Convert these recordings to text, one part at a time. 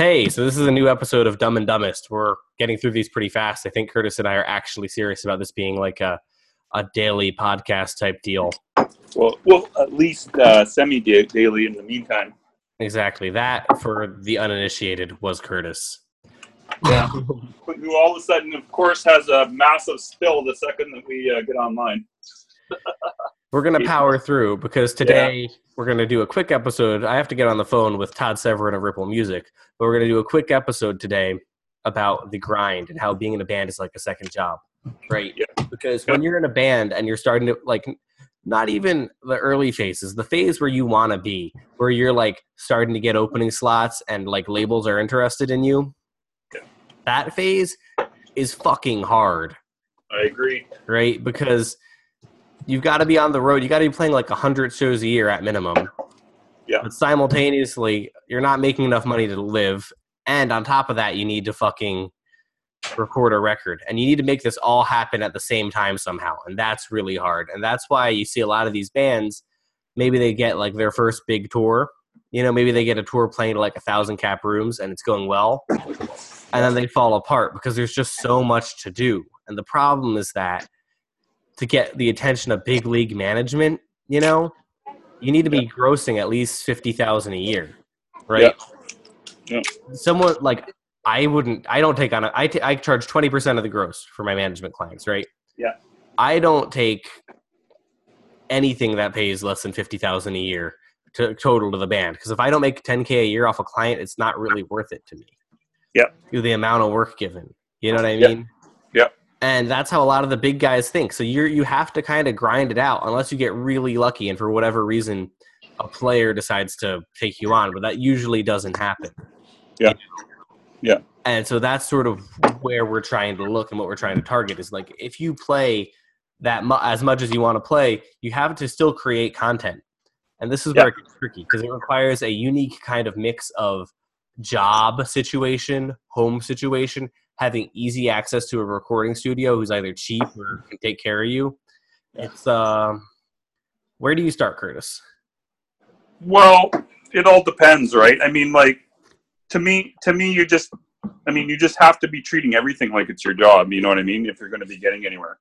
Hey, so this is a new episode of Dumb and Dumbest. We're getting through these pretty fast. I think Curtis and I are actually serious about this being like a a daily podcast type deal. Well, well, at least uh, semi daily in the meantime. Exactly. That for the uninitiated was Curtis. Yeah. Who all of a sudden, of course, has a massive spill the second that we uh, get online. We're gonna power through because today yeah. we're gonna do a quick episode. I have to get on the phone with Todd Severin of Ripple Music, but we're gonna do a quick episode today about the grind and how being in a band is like a second job, right? Yeah. Because when you're in a band and you're starting to like, not even the early phases, the phase where you want to be, where you're like starting to get opening slots and like labels are interested in you. Yeah. That phase is fucking hard. I agree. Right? Because you've got to be on the road. You got to be playing like 100 shows a year at minimum. Yeah. But simultaneously, you're not making enough money to live. And on top of that, you need to fucking record a record. And you need to make this all happen at the same time somehow. And that's really hard. And that's why you see a lot of these bands, maybe they get like their first big tour. You know, maybe they get a tour playing to like a thousand cap rooms and it's going well. And then they fall apart because there's just so much to do. And the problem is that to get the attention of big league management, you know, you need to be grossing at least fifty thousand a year, right? Yeah. yeah. Someone like I wouldn't. I don't take on. A, I, t- I charge twenty percent of the gross for my management clients, right? Yeah. I don't take anything that pays less than fifty thousand a year to total to the band because if I don't make ten k a year off a client, it's not really worth it to me. Yeah. The amount of work given. You know what I mean? And that's how a lot of the big guys think. So you you have to kind of grind it out unless you get really lucky and for whatever reason a player decides to take you on, but that usually doesn't happen. Yeah. Yeah. And so that's sort of where we're trying to look and what we're trying to target is like if you play that mu- as much as you want to play, you have to still create content. And this is yeah. where it gets tricky because it requires a unique kind of mix of job situation, home situation, having easy access to a recording studio who's either cheap or can take care of you. It's uh, where do you start, Curtis? Well, it all depends, right? I mean, like to me, to me, you just, I mean, you just have to be treating everything like it's your job. You know what I mean? If you're going to be getting anywhere.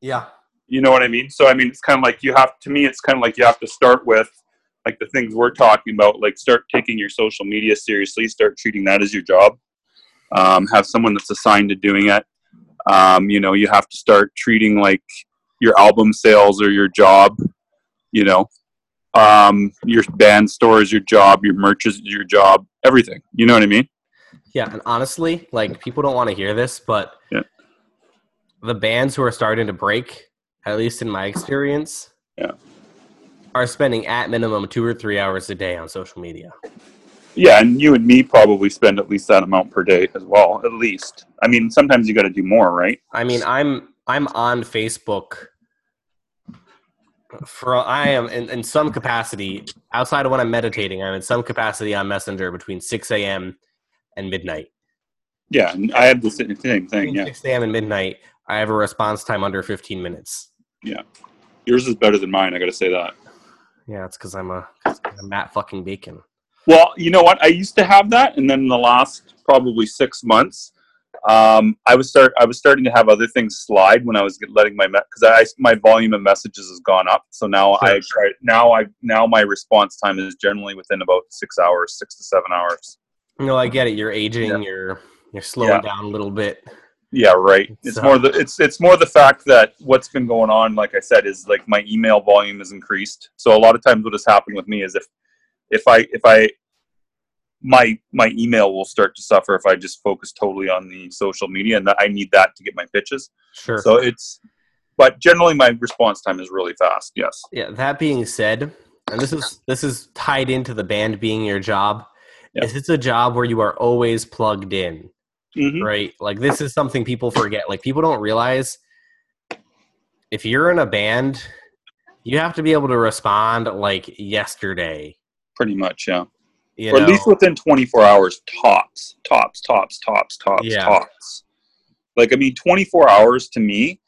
Yeah. You know what I mean? So I mean, it's kind of like you have. To me, it's kind of like you have to start with like the things we're talking about. Like start taking your social media seriously. Start treating that as your job um, have someone that's assigned to doing it. Um, you know, you have to start treating like your album sales or your job. You know, um, your band store is your job, your merch is your job, everything. You know what I mean? Yeah, and honestly, like people don't want to hear this, but yeah. the bands who are starting to break, at least in my experience, yeah. are spending at minimum two or three hours a day on social media. Yeah, and you and me probably spend at least that amount per day as well, at least. I mean, sometimes you got to do more, right? I mean, I'm I'm on Facebook for I am in, in some capacity outside of when I'm meditating. I'm in some capacity on Messenger between 6 a.m. and midnight. Yeah, I have the same thing. thing yeah, 6 a.m. and midnight. I have a response time under 15 minutes. Yeah, yours is better than mine. I got to say that. Yeah, it's because I'm a, I'm Matt fucking Bacon. Well, you know what? I used to have that, and then in the last probably six months, um, I was start I was starting to have other things slide when I was letting my because me- I my volume of messages has gone up. So now sure. I try now I now my response time is generally within about six hours, six to seven hours. No, I get it. You're aging. Yeah. You're you're slowing yeah. down a little bit. Yeah, right. It's so. more the it's it's more the fact that what's been going on, like I said, is like my email volume has increased. So a lot of times, what has happened with me is if if I if I my my email will start to suffer if I just focus totally on the social media, and I need that to get my pitches. Sure. So it's, but generally my response time is really fast. Yes. Yeah. That being said, and this is this is tied into the band being your job. Yeah. Is it's a job where you are always plugged in, mm-hmm. right? Like this is something people forget. Like people don't realize if you're in a band, you have to be able to respond like yesterday pretty much, yeah. You or know, at least within 24 hours, tops, tops, tops, tops, tops, yeah. tops. Like, I mean, 24 hours to me,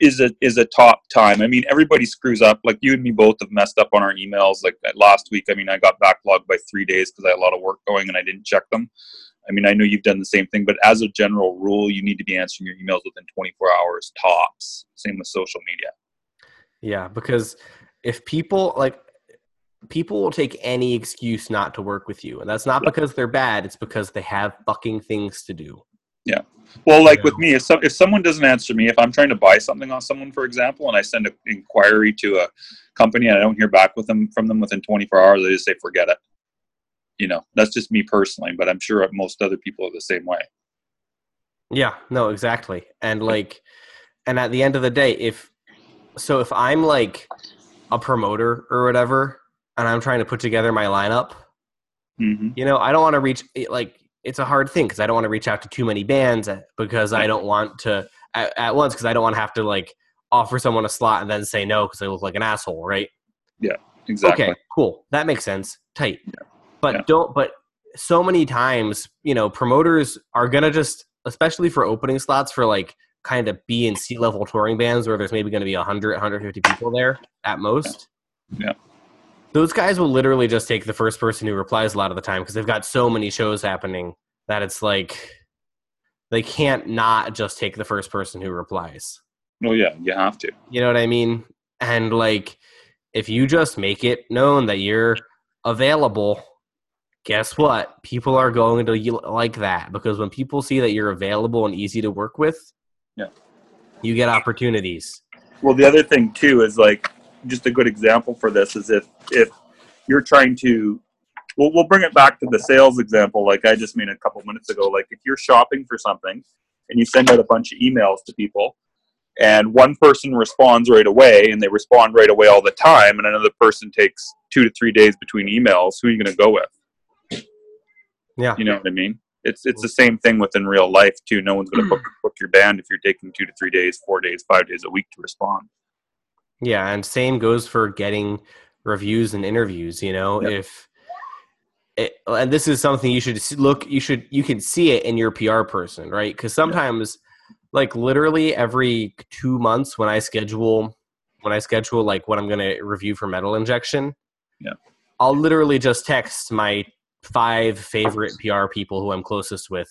is a is a top time. I mean, everybody screws up. Like you and me both have messed up on our emails. Like uh, last week, I mean, I got backlogged by three days because I had a lot of work going and I didn't check them. I mean, I know you've done the same thing, but as a general rule, you need to be answering your emails within 24 hours tops. Same with social media. Yeah, because if people like people will take any excuse not to work with you, and that's not because they're bad. It's because they have fucking things to do. Yeah. Well, like with me, if some, if someone doesn't answer me, if I'm trying to buy something on someone, for example, and I send an inquiry to a company and I don't hear back with them from them within 24 hours, I just say forget it. You know, that's just me personally, but I'm sure most other people are the same way. Yeah, no, exactly. And like and at the end of the day, if so if I'm like a promoter or whatever and I'm trying to put together my lineup, hmm you know, I don't want to reach like it's a hard thing cuz I don't want to reach out to too many bands uh, because I don't want to at, at once cuz I don't want to have to like offer someone a slot and then say no cuz I look like an asshole, right? Yeah, exactly. Okay, cool. That makes sense. Tight. But Yeah. don't but so many times, you know, promoters are going to just especially for opening slots for like kind of B and C level touring bands where there's maybe going to be 100 150 people there at most. Yeah. Those guys will literally just take the first person who replies a lot of the time because they've got so many shows happening that it's like they can't not just take the first person who replies. Well, yeah, you have to. You know what I mean? And like, if you just make it known that you're available, guess what? People are going to like that because when people see that you're available and easy to work with, Yeah. you get opportunities. Well, the other thing too is like just a good example for this is if if you're trying to we'll, we'll bring it back to the sales example like I just made a couple minutes ago. Like if you're shopping for something and you send out a bunch of emails to people and one person responds right away and they respond right away all the time and another person takes two to three days between emails, who are you going to go with? Yeah. You know what I mean? It's it's the mm-hmm. same thing within real life too. No one's going to book, book your band if you're taking two to three days, four days, five days a week to respond. Yeah, and same goes for getting reviews and interviews. You know, Yep. if it, and this is something you should look, you should you can see it in your PR person, right? Because sometimes, like literally every two months, when I schedule when I schedule like what I'm going to review for metal injection, Yeah. I'll literally just text my five favorite PR people who I'm closest with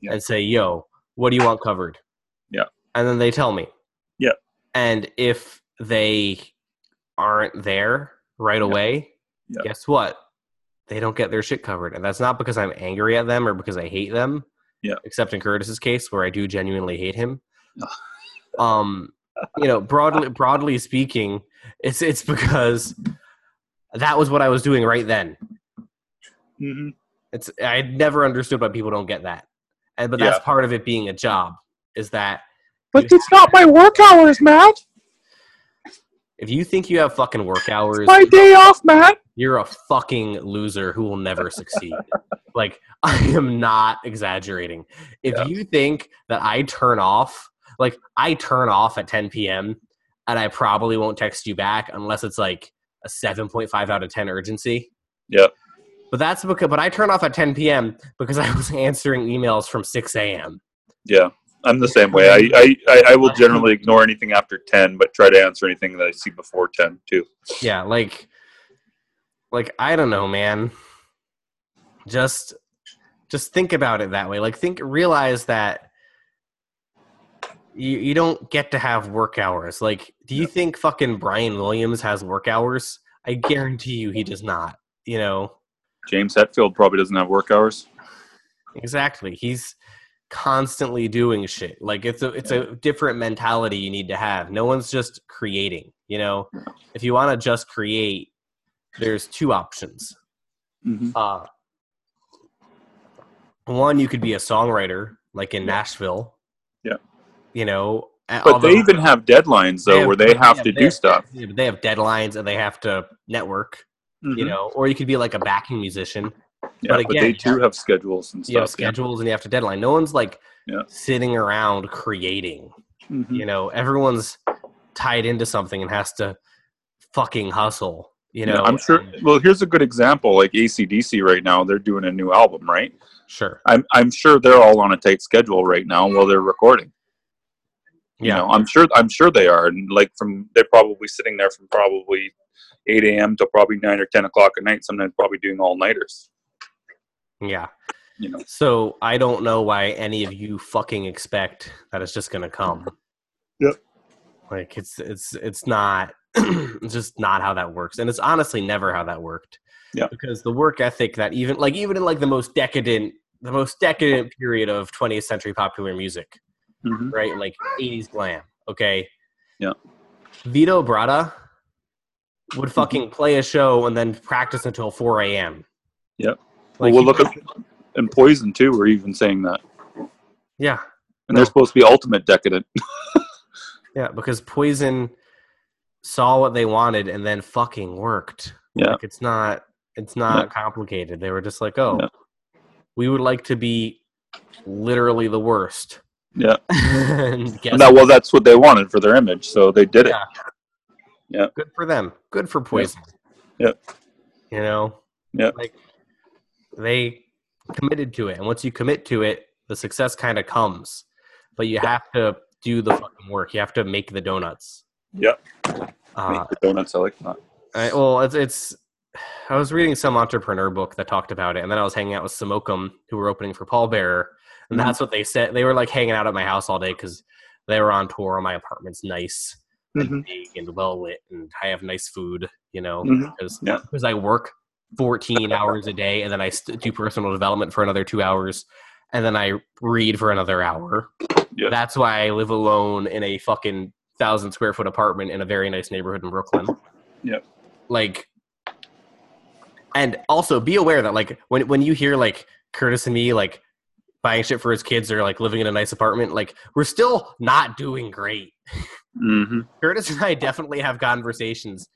Yeah. and say, "Yo, what do you want covered?" Yeah. and then they tell me. Yeah. and if they aren't there right away, guess what? They don't get their shit covered. And that's not because I'm angry at them or because I hate them. Yeah. Except in Curtis's case where I do genuinely hate him. um, you know, broadly broadly speaking, it's it's because that was what I was doing right then. Mm-hmm. It's I never understood why people don't get that. And but that's Yeah. part of it being a job is that But it's not my work hours, Matt. If you think you have fucking work hours, My day off, Matt. you're a fucking loser who will never succeed. like I am not exaggerating. If Yeah. you think that I turn off, like I turn off at 10 p.m. and I probably won't text you back unless it's like a 7.5 out of 10 urgency. Yeah. But that's because but I turn off at 10 p.m. because I was answering emails from 6 a.m. Yeah, I'm the same way. I, I, I, I will generally ignore anything after 10, but try to answer anything that I see before 10 too. Yeah, like like I don't know, man. Just just think about it that way. Like think realize that you you don't get to have work hours. Like do you think fucking Brian Williams has work hours? I guarantee you he does not. You know, James Hetfield probably doesn't have work hours. exactly. He's constantly doing shit. Like it's a it's a different mentality you need to have. No one's just creating, you know. If you want to just create, there's two options. Mm-hmm. uh one you could be a songwriter like in Yeah. nashville Yeah. you know But although- they even have deadlines They though, have- where they have yeah, to they do have- stuff. yeah, but they have deadlines and they have to network you Mhm. know or you could be like a backing musician yeah, but but, again, they too have schedules and you have stuff. yeah. schedules and you have to deadline no one's like Yeah. sitting around creating Mhm. you know everyone's tied into something and has to fucking hustle you know I'm sure. Well, here's a good example. Like ACDC right now, they're doing a new album, right? sure I'm I'm sure they're all on a tight schedule right now while they're recording. You Yeah. know, I'm sure I'm sure they are, and like from they're probably sitting there from probably 8 a.m. till probably nine or 10 o'clock at night. Sometimes probably doing all nighters. Yeah. You know, So I don't know why any of you fucking expect that it's just gonna come. Yep. Like it's it's it's not it's just not how that works. And it's honestly never how that worked. Yeah. Because the work ethic that even like even in like the most decadent the most decadent period of 20th century popular music, Mhm. right? Like 80s glam, okay? Yeah. Vito Bratta Mm-hmm. would fucking play a show and then practice until 4 a.m. Yep. Like, well, we'll look at and Poison too. We're even saying that, yeah. and they're supposed to be ultimate decadent. Yeah, because Poison saw what they wanted and then fucking worked. Yeah. Like it's not it's not complicated. They were just like, "Oh, Yeah. we would like to be literally the worst." Yeah. and that well, that's what they wanted for their image, so they did it. Yeah. good for them. Good for Poison. Yep. You know? Yep. Like they committed to it. And once you commit to it, the success kind of comes. But you have to do the fucking work. You have to make the donuts. Yep. Uh, Make the donuts. I like that. I, well, it's, it's. I was reading some entrepreneur book that talked about it, and then I was hanging out with Samokum, who were opening for Pallbearer, and Mhm. that's what they said. They were like hanging out at my house all day because they were on tour. and My apartment's nice and Mhm. big and well lit, and I have nice food. You know, Mhm. Yeah. because I work 14 hours a day, and then I st- do personal development for another two hours, and then I read for another hour. That's why I live alone in a fucking thousand square foot apartment in a very nice neighborhood in Brooklyn. Yep. Like, and also be aware that like when when you hear like Curtis and me like buying shit for his kids or like living in a nice apartment, like we're still not doing great. Mhm. Curtis and I definitely have conversations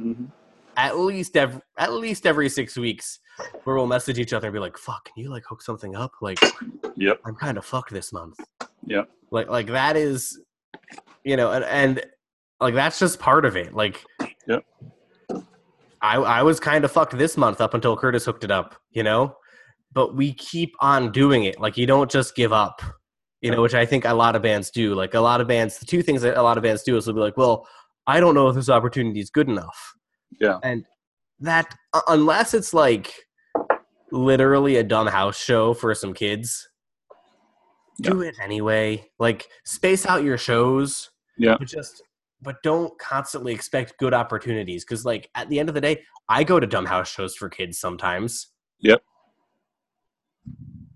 Mhm. At least every at least every six weeks where we'll message each other and be like, "Fuck, can you like hook something up? Like, Yep. I'm kind of fucked this month." Yeah, Like, like that is, you know, and, and like that's just part of it. Like, Yep. I I was kind of fucked this month up until Curtis hooked it up, you know, but we keep on doing it. Like, you don't just give up. You know, which I think a lot of bands do. Like a lot of bands, the two things that a lot of bands do is they'll be like, "Well, I don't know if this opportunity is good enough." Yeah. and that unless it's like literally a dumb house show for some kids do it anyway like space out your shows Yeah. but just but don't constantly expect good opportunities because like at the end of the day i go to dumb house shows for kids sometimes Yep.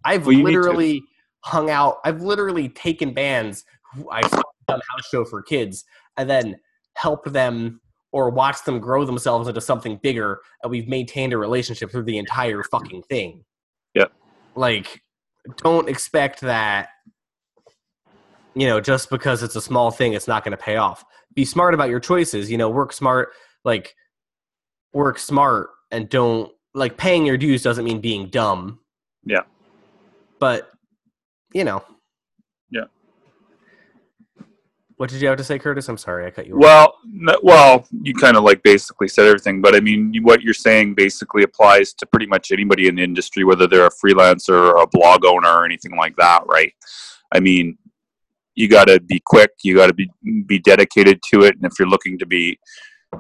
i've Well, you need to. literally hung out i've literally taken bands who i saw a dumb house show for kids and then helped them or watch them grow themselves into something bigger and we've maintained a relationship through the entire fucking thing Yeah. like don't expect that you know just because it's a small thing it's not going to pay off be smart about your choices you know work smart like work smart and don't like paying your dues doesn't mean being dumb Yeah. but you know. What did you have to say curtis i'm sorry i cut you off Well, no, well, you kind of like basically said everything, but I mean, what you're saying basically applies to pretty much anybody in the industry, whether they're a freelancer or a blog owner or anything like that, right? I mean, you got to be quick, you got to be be dedicated to it, and if you're looking to be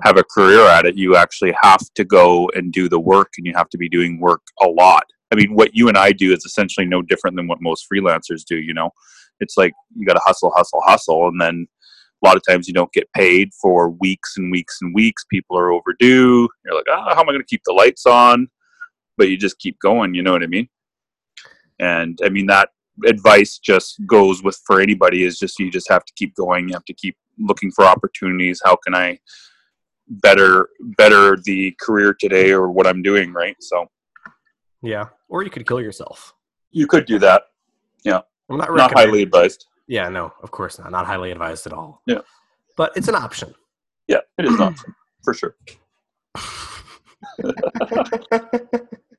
have a career at it, you actually have to go and do the work, and you have to be doing work a lot. I mean, what you and I do is essentially no different than what most freelancers do. You know, it's like you got to hustle, hustle, hustle, and then a lot of times you don't get paid for weeks and weeks and weeks. People are overdue. You're like, ah, how am I going to keep the lights on? But you just keep going. You know what I mean? And I mean that advice just goes with for anybody is just you just have to keep going. You have to keep looking for opportunities. How can I better better the career today or what I'm doing? Right. So yeah or you could kill yourself you could do that. Yeah. I'm not, Not highly advised. yeah no of course not not highly advised at all Yeah. but it's an option Yeah, it is an option, for sure.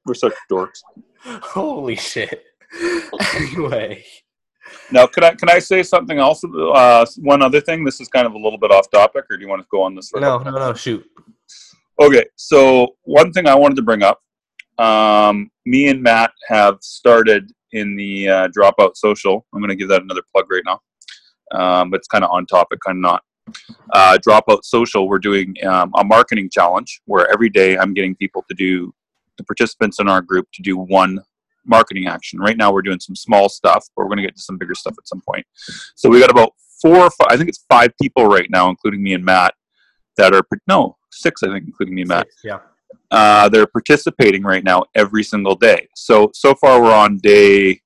We're such dorks. holy shit anyway Now, can I can I say something else? Uh, one other thing. This is kind of a little bit off topic, or do you want to go on this? no no no shoot Okay, so one thing I wanted to bring up. Um, me and Matt have started in the uh, Dropout Social. I'm going to give that another plug right now. um, it's kind of on topic, kind of not. Uh, Dropout Social, we're doing um, a marketing challenge where every day I'm getting people to do the participants in our group to do one marketing action. Right now, we're doing some small stuff, but we're going to get to some bigger stuff at some point. So we got about four or five, I think it's five people right now, including me and Matt, that are, no, six, I think, including me and Matt. Yeah. Uh, they're participating right now every single day. So, so far we're on day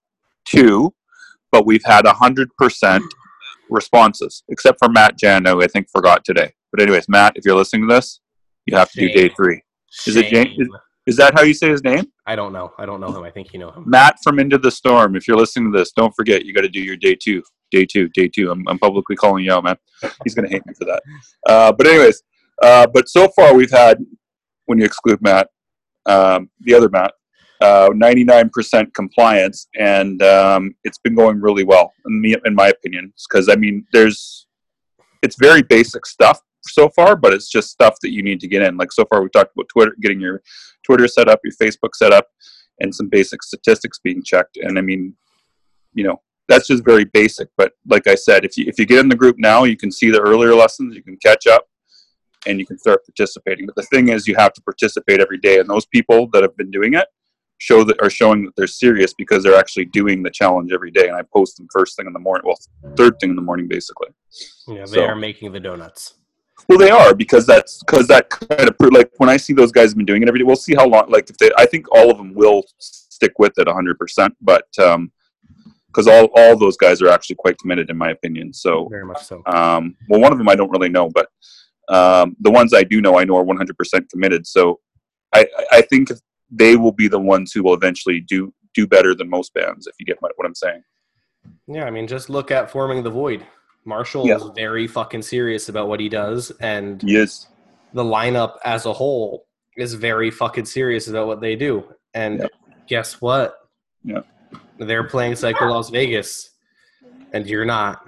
two, but we've had 100% responses, except for Matt Jano, I think forgot today. But anyways, Matt, if you're listening to this, you have to do day three. Is it Jane- Shame. Is that how you say his name? I don't know. I don't know him. I think you know him. Matt from Into the Storm. If you're listening to this, don't forget you got to do your day two. Day two. Day two. I'm, I'm publicly calling you out, man. He's gonna hate me for that. Uh, but anyways, uh, but so far we've had, when you exclude Matt, um, the other Matt, uh, 99% compliance, and um, it's been going really well in, me, in my opinion. Because I mean, there's, it's very basic stuff so far, but it's just stuff that you need to get in. Like so far, we talked about Twitter, getting your Twitter set up, your Facebook set up, and some basic statistics being checked. And I mean, you know, that's just very basic. But like I said, if you if you get in the group now, you can see the earlier lessons, you can catch up, and you can start participating. But the thing is, you have to participate every day, and those people that have been doing it show that are showing that they're serious because they're actually doing the challenge every day. And I post them first thing in the morning, well, third thing in the morning, basically. Yeah, they So- are making the donuts. Well, they are because that's because that kind of like when I see those guys have been doing it every day. We'll see how long. Like if they, I think all of them will stick with it 100. percent But because all all those guys are actually quite committed, in my opinion. So, Very much so. um, well, one of them I don't really know, but um, the ones I do know, I know are 100 percent committed. So, I I- think they will be the ones who will eventually do do better than most bands. If you get what what I'm saying. Yeah, I mean, just look at forming the void. Marshall Yeah. is very fucking serious about what he does, and Yes. the lineup as a whole is very fucking serious about what they do. And Yeah. guess what? Yeah. They're playing Psycho Las Vegas, and you're not.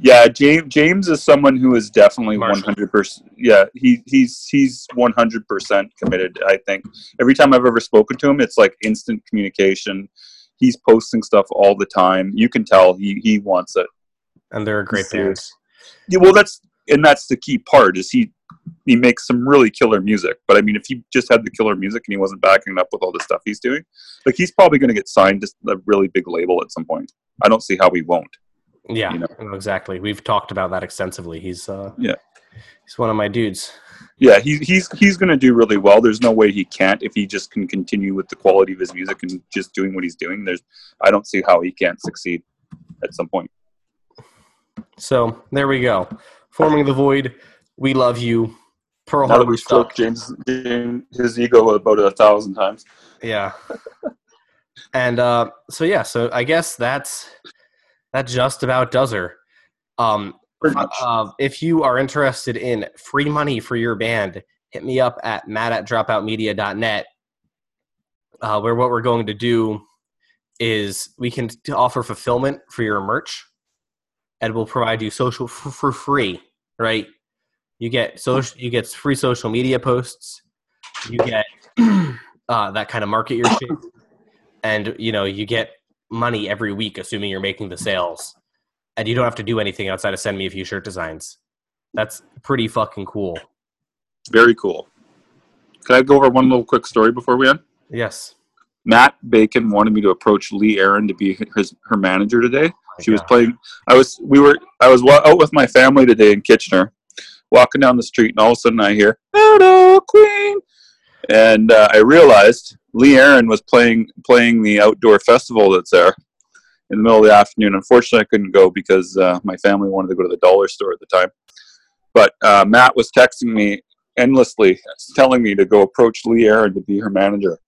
Yeah, James James is someone who is definitely hundred percent. Yeah, he he's he's one hundred percent committed. I think every time I've ever spoken to him, it's like instant communication. He's posting stuff all the time. You can tell he he wants it. And they're a great band. Yeah, well, that's and that's the key part is he he makes some really killer music. But I mean, if he just had the killer music and he wasn't backing it up with all the stuff he's doing, like he's probably going to get signed to a really big label at some point. I don't see how he won't. Yeah, You know. exactly. We've talked about that extensively. He's uh, Yeah. he's one of my dudes. Yeah, he's he's he's going to do really well. There's no way he can't if he just can continue with the quality of his music and just doing what he's doing. There's I don't see how he can't succeed at some point. So there we go. Forming the void. We love you. Pearl Now that Harbor we stroked James, James his ego about a thousand times. Yeah. and uh, so yeah, so I guess that's that just about does her. Um, uh, if you are interested in free money for your band, hit me up at matt at dropoutmedia.net. Uh, where what we're going to do is we can t- offer fulfillment for your merch, and we'll provide you social f- for free. Right? You get social, you get free social media posts. You get uh, that kind of market your shit, and you know you get money every week, assuming you're making the sales, and you don't have to do anything outside of send me a few shirt designs. That's pretty fucking cool. Very cool. Can I go over one little quick story before we end? Yes. Matt Bacon wanted me to approach Lee Aaron to be his her manager today. She was playing. I was we were I was out with my family today in Kitchener, walking down the street, and all of a sudden I hear "Hello, Queen," and uh, I realized Lee Aaron was playing playing the outdoor festival that's there in the middle of the afternoon. Unfortunately, I couldn't go because uh, my family wanted to go to the dollar store at the time. But uh, Matt was texting me endlessly, telling me to go approach Lee Aaron to be her manager.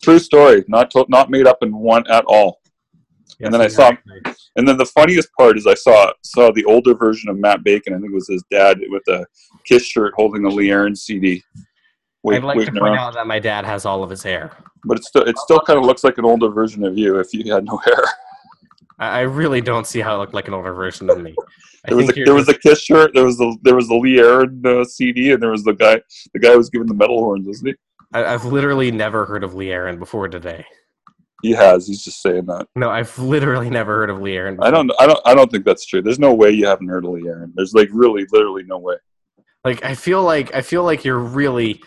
True story, not to, not made up in one at all. Yes, and then I saw-. And then the funniest part is I saw saw the older version of Matt Bacon. I think it was his dad with a Kiss shirt holding a Lee Aaron CD. I'd like to point out that my dad has all of his hair. But it still it still kind of looks like an older version of you if you had no hair. I really don't see how it looked like an older version of me. There was a, there was a Kiss shirt. There was the there was the Lee Aaron uh, CD, and there was the guy the guy who was giving the metal horns, wasn't he? I, I've literally never heard of Lee Aaron before today. He has. He's just saying that. No, I've literally never heard of Lee Aaron. I don't. I don't. I don't think that's true. There's no way you haven't heard of Lee Aaron. There's like really, literally no way. Like I feel like I feel like you're really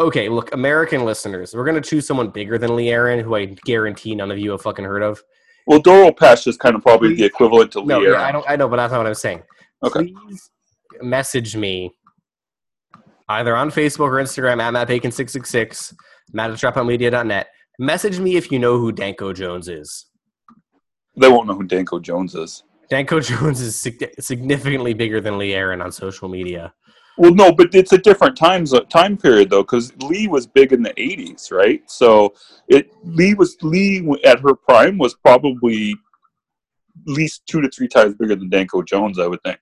okay. Look, American listeners, we're gonna choose someone bigger than Lee Aaron, who I guarantee none of you have fucking heard of. Well, Doro Pesch is kind of probably the equivalent to Lee No, Aaron. yeah, I don't. I know, but that's not what I'm saying. Okay. Please message me either on Facebook or Instagram at mattbacon666, matt at dropoutmedia.net. Message me if you know who Danko Jones is. They won't know who Danko Jones is. Danko Jones is sig- significantly bigger than Lee Aaron on social media. Well, no, but it's a different time uh, time period though, because Lee was big in the '80s, right? So it Lee was Lee at her prime was probably at least two to three times bigger than Danko Jones, I would think.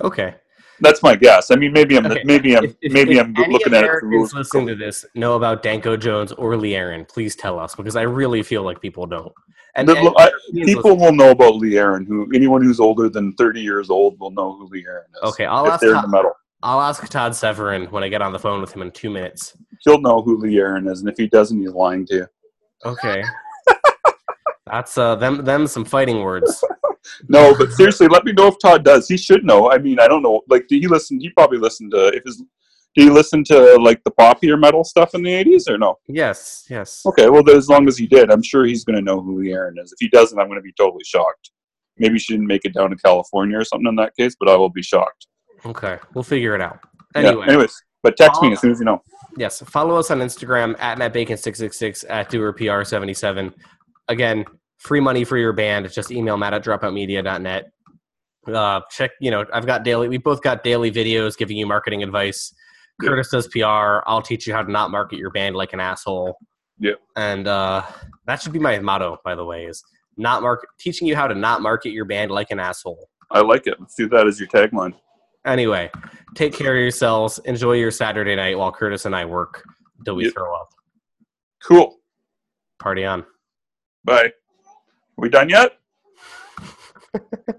Okay. That's my guess. I mean, maybe I'm Okay, maybe I'm If- if- maybe if I'm looking at it through listening to this know about Danko Jones or Lee Aaron, please tell us because I really feel like people don't. And, The- and I- People will know about Lee Aaron. Who anyone who's older than 30 years old will know who Lee Aaron is. Okay, I'll if ask they're in the metal. I'll ask Todd Severin when I get on the phone with him in two minutes. He'll know who Lee Aaron is, and if he doesn't, he's lying to you. Okay. That's uh them them some fighting words. No, but seriously, let me know if Todd does. He should know. I mean, I don't know. Like, did he listen? He probably listened to if his. Did he listen to like the poppier metal stuff in the '80s or no? Yes, yes. Okay, well, as long as he did, I'm sure he's going to know who Lee Aaron is. If he doesn't, I'm going to be totally shocked. Maybe she didn't make it down to California or something in that case, but I will be shocked. Okay, we'll figure it out. Yeah, Anyway, anyways, but text me as soon as you know. yes, follow us on Instagram at mattbacon666 at doerpr77. Again, free money for your band. Just email matt at dropoutmedia.net. Uh, check, you know, I've got daily, we both got daily videos giving you marketing advice. Yeah. Curtis does PR. I'll teach you how to not market your band like an asshole. Yeah. And uh, that should be my motto, by the way, is not market, teaching you how to not market your band like an asshole. I like it. Let's do that as your tagline. Anyway, take care of yourselves. Enjoy your Saturday night while Curtis and I work till we Yep. throw up. Cool. Party on. Bye. Are we done yet?